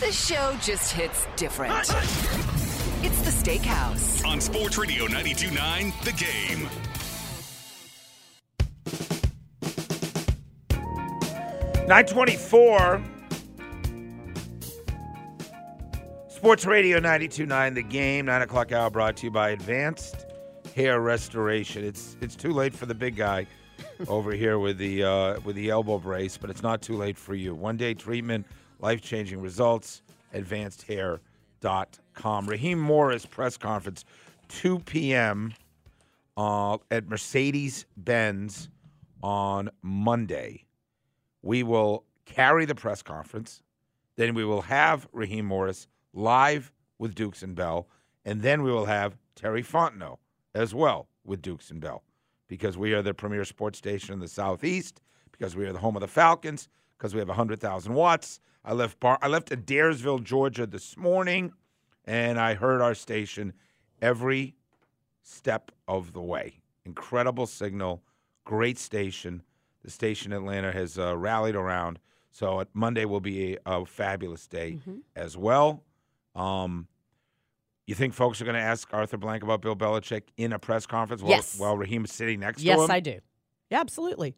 The show just hits different. It's the Steakhouse. On Sports Radio 929, The Game. Nine twenty-four. Sports Radio 92.9 The Game, 9 o'clock hour brought to you by Advanced Hair Restoration. It's it's too late for the big guy over here with the uh, with the elbow brace, but it's not too late for you. One day treatment, life-changing results, advancedhair.com. Raheem Morris press conference, 2 p.m. Uh, at Mercedes-Benz on Monday. We will carry the press conference. Then we will have Raheem Morris live with Dukes and Bell, and then we will have Terry Fontenot as well with Dukes and Bell, because we are the premier sports station in the Southeast, because we are the home of the Falcons, because we have 100,000 watts. I left Bar- I left Adairsville, Georgia this morning, and I heard our station every step of the way. Incredible signal, great station. The station Atlanta has uh, rallied around. So at Monday will be a, a fabulous day as well. Um, you think folks are going to ask Arthur Blank about Bill Belichick in a press conference while, Yes. while Raheem is sitting next to him? Yes. I do. Yeah, absolutely.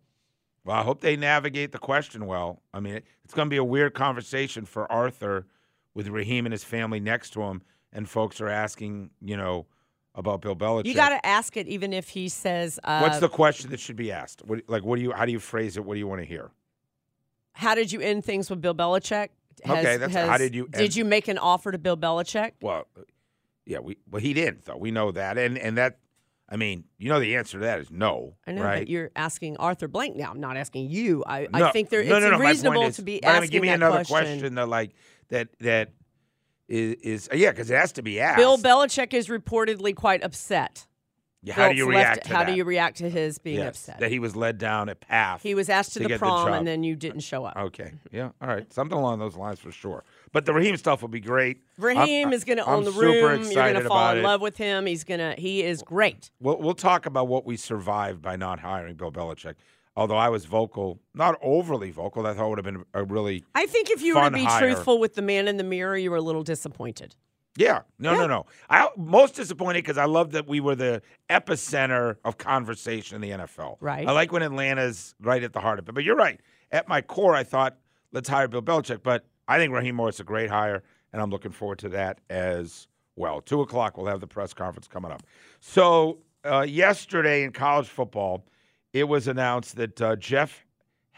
Well, I hope they navigate the question well. I mean, it's going to be a weird conversation for Arthur with Raheem and his family next to him, and folks are asking, you know, about Bill Belichick. You got to ask it, even if he says, uh, What's the question that should be asked? What, like, what do you? How do you phrase it? What do you want to hear? "How did you end things with Bill Belichick?" Okay, that's- how did you Did you make an offer to Bill Belichick? Well, yeah, we well he didn't though. We know that, and and that, I mean, you know, the answer to that is no. I know, right? but you're asking Arthur Blank now. I'm not asking you. I, No, I think there, no, it's no, no, reasonable is- to be but I mean, asking give me that another question. that like that that is is yeah, because it has to be asked. Bill Belichick is reportedly quite upset. Yeah, how do you react left- to How that? do you react to his being Yes, upset? that he was led down a path. he was asked to, to the get the prom and then you didn't show up. Okay, mm-hmm. yeah, all right, something along those lines for sure. But the Raheem stuff will be great. Raheem I'm- is going to own the super room. You're going to fall in it. love with him. He's going to. He is great. We'll, we'll talk about what we survived by not hiring Bill Belichick. Although I was vocal, not overly vocal, I thought would have been a really I think if you were to be hire. truthful with the man in the mirror, you were a little disappointed. Yeah. No, no, no. I most disappointed because I love that we were the epicenter of conversation in the NFL. Right. I like when Atlanta's right at the heart of it. But you're right. At my core, I thought let's hire Bill Belichick. But I think Raheem Morris is a great hire, and I'm looking forward to that as well. Two o'clock, we'll have the press conference coming up. So uh, yesterday in college football, it was announced that uh, Jeff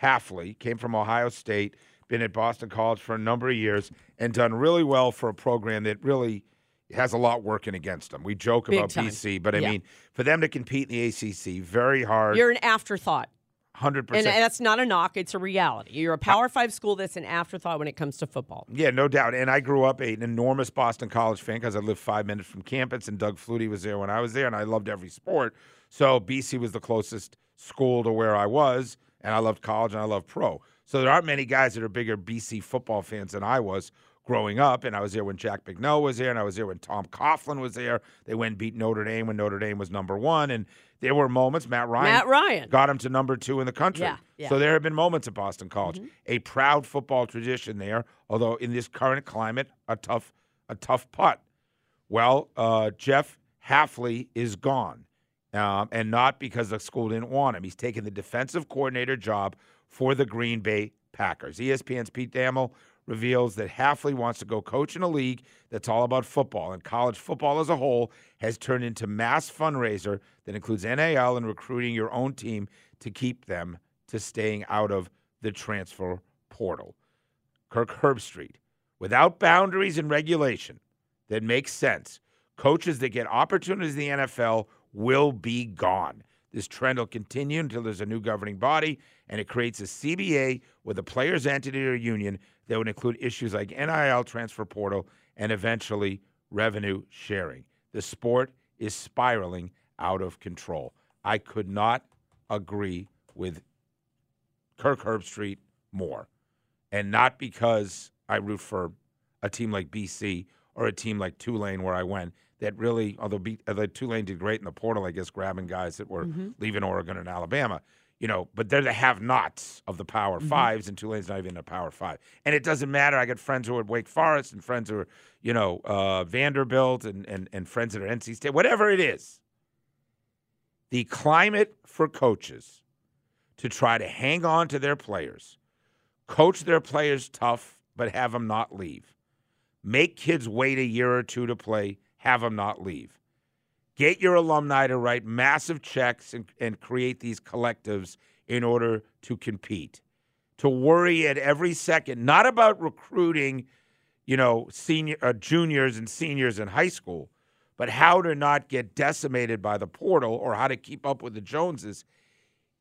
Hafley came from Ohio State, been at Boston College for a number of years, and done really well for a program that really has a lot working against them. We joke Big about time. BC, but I Yeah. mean, for them to compete in the ACC, very hard. You're an afterthought. hundred And percent. And that's not a knock, it's a reality. You're a Power Five school that's an afterthought when it comes to football. Yeah, no doubt. And I grew up a- an enormous Boston College fan because I lived five minutes from campus, and Doug Flutie was there when I was there, and I loved every sport. So BC was the closest school to where I was, and I loved college and I loved pro. So there aren't many guys that are bigger BC football fans than I was growing up. And I was there when Jack Bicknell was there, and I was there when Tom Coughlin was there. They went and beat Notre Dame when Notre Dame was number one, and there were moments. Matt Ryan, Matt Ryan. got him to number two in the country. Yeah, yeah. So there have been moments at Boston College. A proud football tradition there, although in this current climate, a tough, a tough putt. Well, uh, Jeff Hafley is gone, um, and not because the school didn't want him. He's taken the defensive coordinator job for the Green Bay Packers. ESPN's Pete Thamel reveals that Hafley wants to go coach in a league that's all about football, and college football as a whole has turned into mass fundraiser that includes NIL and recruiting your own team to keep them to staying out of the transfer portal. Kirk Herbstreit, without boundaries and regulation that makes sense, coaches that get opportunities in the NFL will be gone. This trend will continue until there's a new governing body and it creates a CBA with a players' entity or union that would include issues like NIL, transfer portal, and eventually revenue sharing. The sport is spiraling out of control. I could not agree with Kirk Herbstreit more. And not because I root for a team like BC or a team like Tulane where I went that really, although, B, although Tulane did great in the portal, I guess, grabbing guys that were leaving Oregon and Alabama. you know, but they're the have-nots of the Power Mm-hmm. Fives, and Tulane's not even a Power Five. And it doesn't matter. I got friends who are at Wake Forest and friends who are, you know, uh, Vanderbilt and, and and friends that are NC State. Whatever it is, the climate for coaches to try to hang on to their players, coach their players tough, but have them not leave. Make kids wait a year or two to play, have them not leave. Get your alumni to write massive checks and, and create these collectives in order to compete. To worry at every second, not about recruiting, you know, senior uh, juniors and seniors in high school, but how to not get decimated by the portal or how to keep up with the Joneses.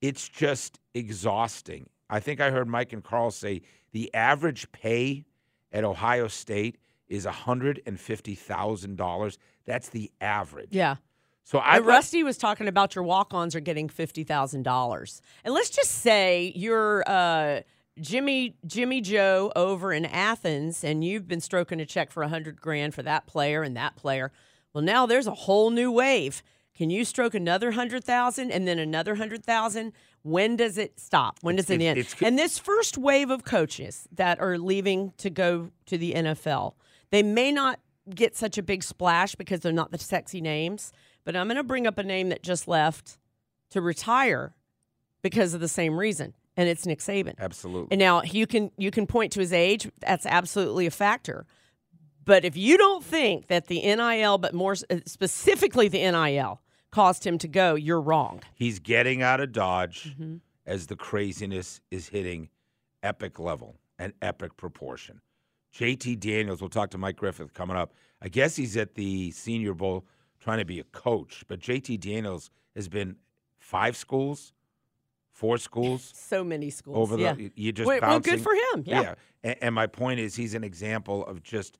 It's just exhausting. I think I heard Mike and Carl say the average pay at Ohio State is $150,000. That's the average. Yeah. So I Rusty was talking about your walk-ons are getting fifty thousand dollars, and let's just say you're uh, Jimmy Jimmy Joe over in Athens, and you've been stroking a check for a hundred grand for that player and that player. Well, now there's a whole new wave. Can you stroke another hundred thousand and then another hundred thousand? When does it stop? When does it end? and this first wave of coaches that are leaving to go to the NFL, they may not get such a big splash because they're not the sexy names. But I'm going to bring up a name that just left to retire because of the same reason, and it's Nick Saban. Absolutely. And now you can you can point to his age. That's absolutely a factor. But if you don't think that the NIL, but more uh, specifically the NIL, caused him to go, you're wrong. He's getting out of Dodge Mm-hmm. as the craziness is hitting epic level and epic proportion. JT Daniels, we'll talk to Mike Griffith coming up. I guess he's at the Senior Bowl trying to be a coach, but JT Daniels has been five schools, four schools So many schools. over the yeah. you just Well, well, good for him. Yeah. And, and my point is he's an example of just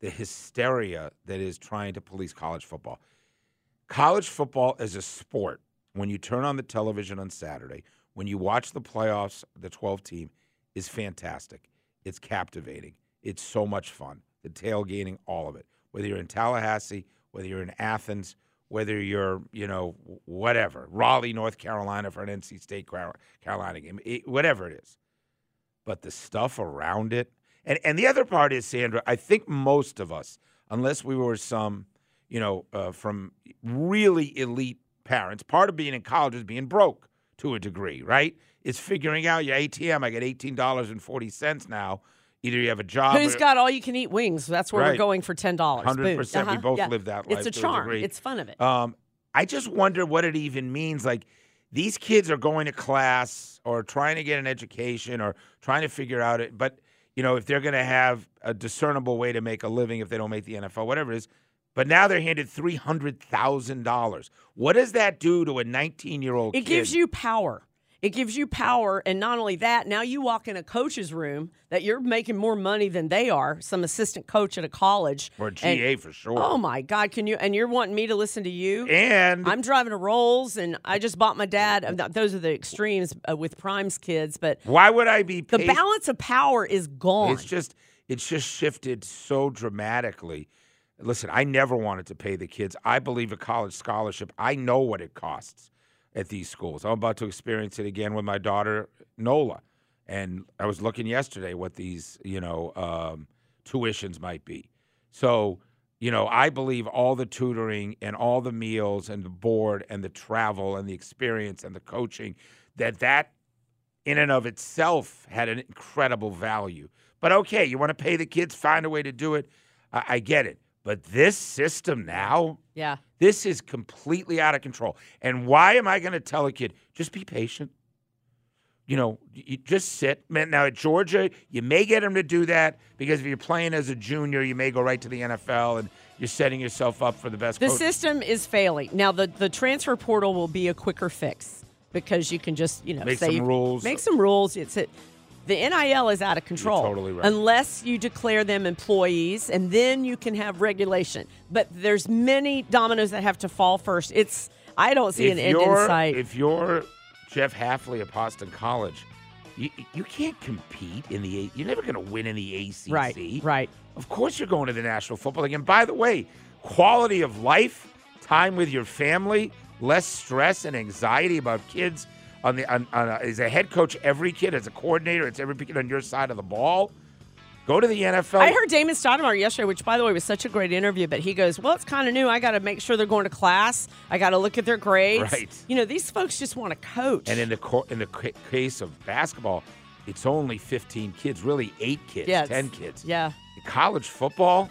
the hysteria that is trying to police college football. College football is a sport, when you turn on the television on Saturday, when you watch the playoffs, the 12 team is fantastic. It's captivating. It's so much fun. The tailgating, all of it. Whether you're in Tallahassee, whether you're in Athens, whether you're, you know, whatever, Raleigh, North Carolina for an NC State Carolina game, it, whatever it is. But the stuff around it, and and the other part is Sandra. I think most of us, unless we were some, you know, uh, from really elite parents, part of being in college is being broke to a degree, right? It's figuring out your ATM. I get eighteen dollars and forty cents now. Either you have a job. Who's or- got all you can eat wings? That's where we're going for ten dollars. 100%. We both live that life It's a a charm. degree. it's fun of it. Um, I just wonder what it even means. Like these kids are going to class or trying to get an education or trying to figure out it. But you know, if they're going to have a discernible way to make a living, if they don't make the NFL, whatever it is. But now they're handed three hundred thousand dollars. What does that do to a nineteen-year-old? It gives you power. It gives you power, and not only that, now you walk in a coach's room that you're making more money than they are. Some assistant coach at a college or a and- GA for sure. Oh my God! Can you? And you're wanting me to listen to you? and I'm driving a Rolls, and I just bought my dad. Those are the extremes uh, with Prime's kids, but why would I be? the balance of power is gone. It's just it's just shifted so dramatically. Listen, I never wanted to pay the kids. I believe a college scholarship. I know what it costs at these schools. I'm about to experience it again with my daughter Nola, and I was looking yesterday what these you know um, tuitions might be. So you know, I believe all the tutoring and all the meals and the board and the travel and the experience and the coaching that that in and of itself had an incredible value. But okay, you want to pay the kids, find a way to do it. I, I get it. But this system now, yeah. this is completely out of control. And why am I going to tell a kid, just be patient? You know, you just sit. Man, now at Georgia, you may get him to do that because if you're playing as a junior, you may go right to the NFL and you're setting yourself up for the best The coach. system is failing. Now the the transfer portal will be a quicker fix because you can just you know Make some rules. Make some rules. It's it. The NIL is out of control. totally right. Unless you declare them employees, and then you can have regulation. But there's many dominoes that have to fall first. It's I don't see an end in sight. If you're Jeff Hafley at Boston College, you, you can't compete in the. You're never going to win in the ACC. right, right. Of course, you're going to the National Football League. And by the way, quality of life, time with your family, less stress and anxiety about kids on the on, on a, is a head coach every kid as a coordinator. It's every kid on your side of the ball. Go to the NFL. I heard Damon Stoudamire yesterday, which by the way was such a great interview. But he goes, "Well, it's kind of new. I got to make sure they're going to class. I got to look at their grades. Right. You know, these folks just want to coach. And in the co- in the ca- case of basketball, it's only 15 kids, really eight kids, Yeah, 10 kids. yeah, College football,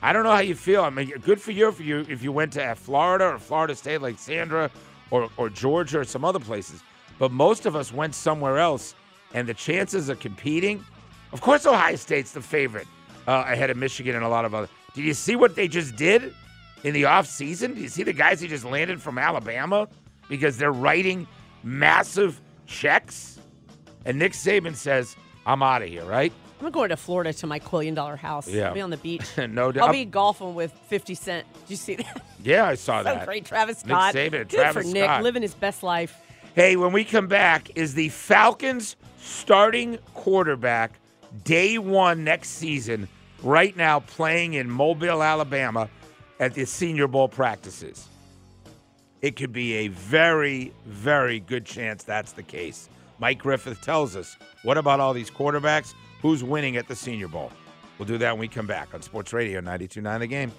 I don't know how you feel. I mean, good for you if you if you went to Florida or Florida State like Sandra or or Georgia or some other places. But most of us went somewhere else, and the chances of competing, of course, Ohio State's the favorite uh, ahead of Michigan and a lot of other. Did you see what they just did in the off season? Do you see the guys who just landed from Alabama because they're writing massive checks? And Nick Saban says, "I'm out of here." Right? I'm going to Florida to my quillion dollar house. Yeah. I'll be on the beach. no doubt. I'll be golfing with 50 Cent. Did you see that? Yeah, I saw so that. great, Travis Scott. Nick Saban, Good Travis for Nick, Scott. living his best life. Hey, when we come back, is the Falcons starting quarterback day one next season right now playing in Mobile, Alabama at the Senior Bowl practices? It could be a very, very good chance that's the case. Mike Griffith tells us. What about all these quarterbacks? Who's winning at the Senior Bowl? We'll do that when we come back on Sports Radio 929 The Game.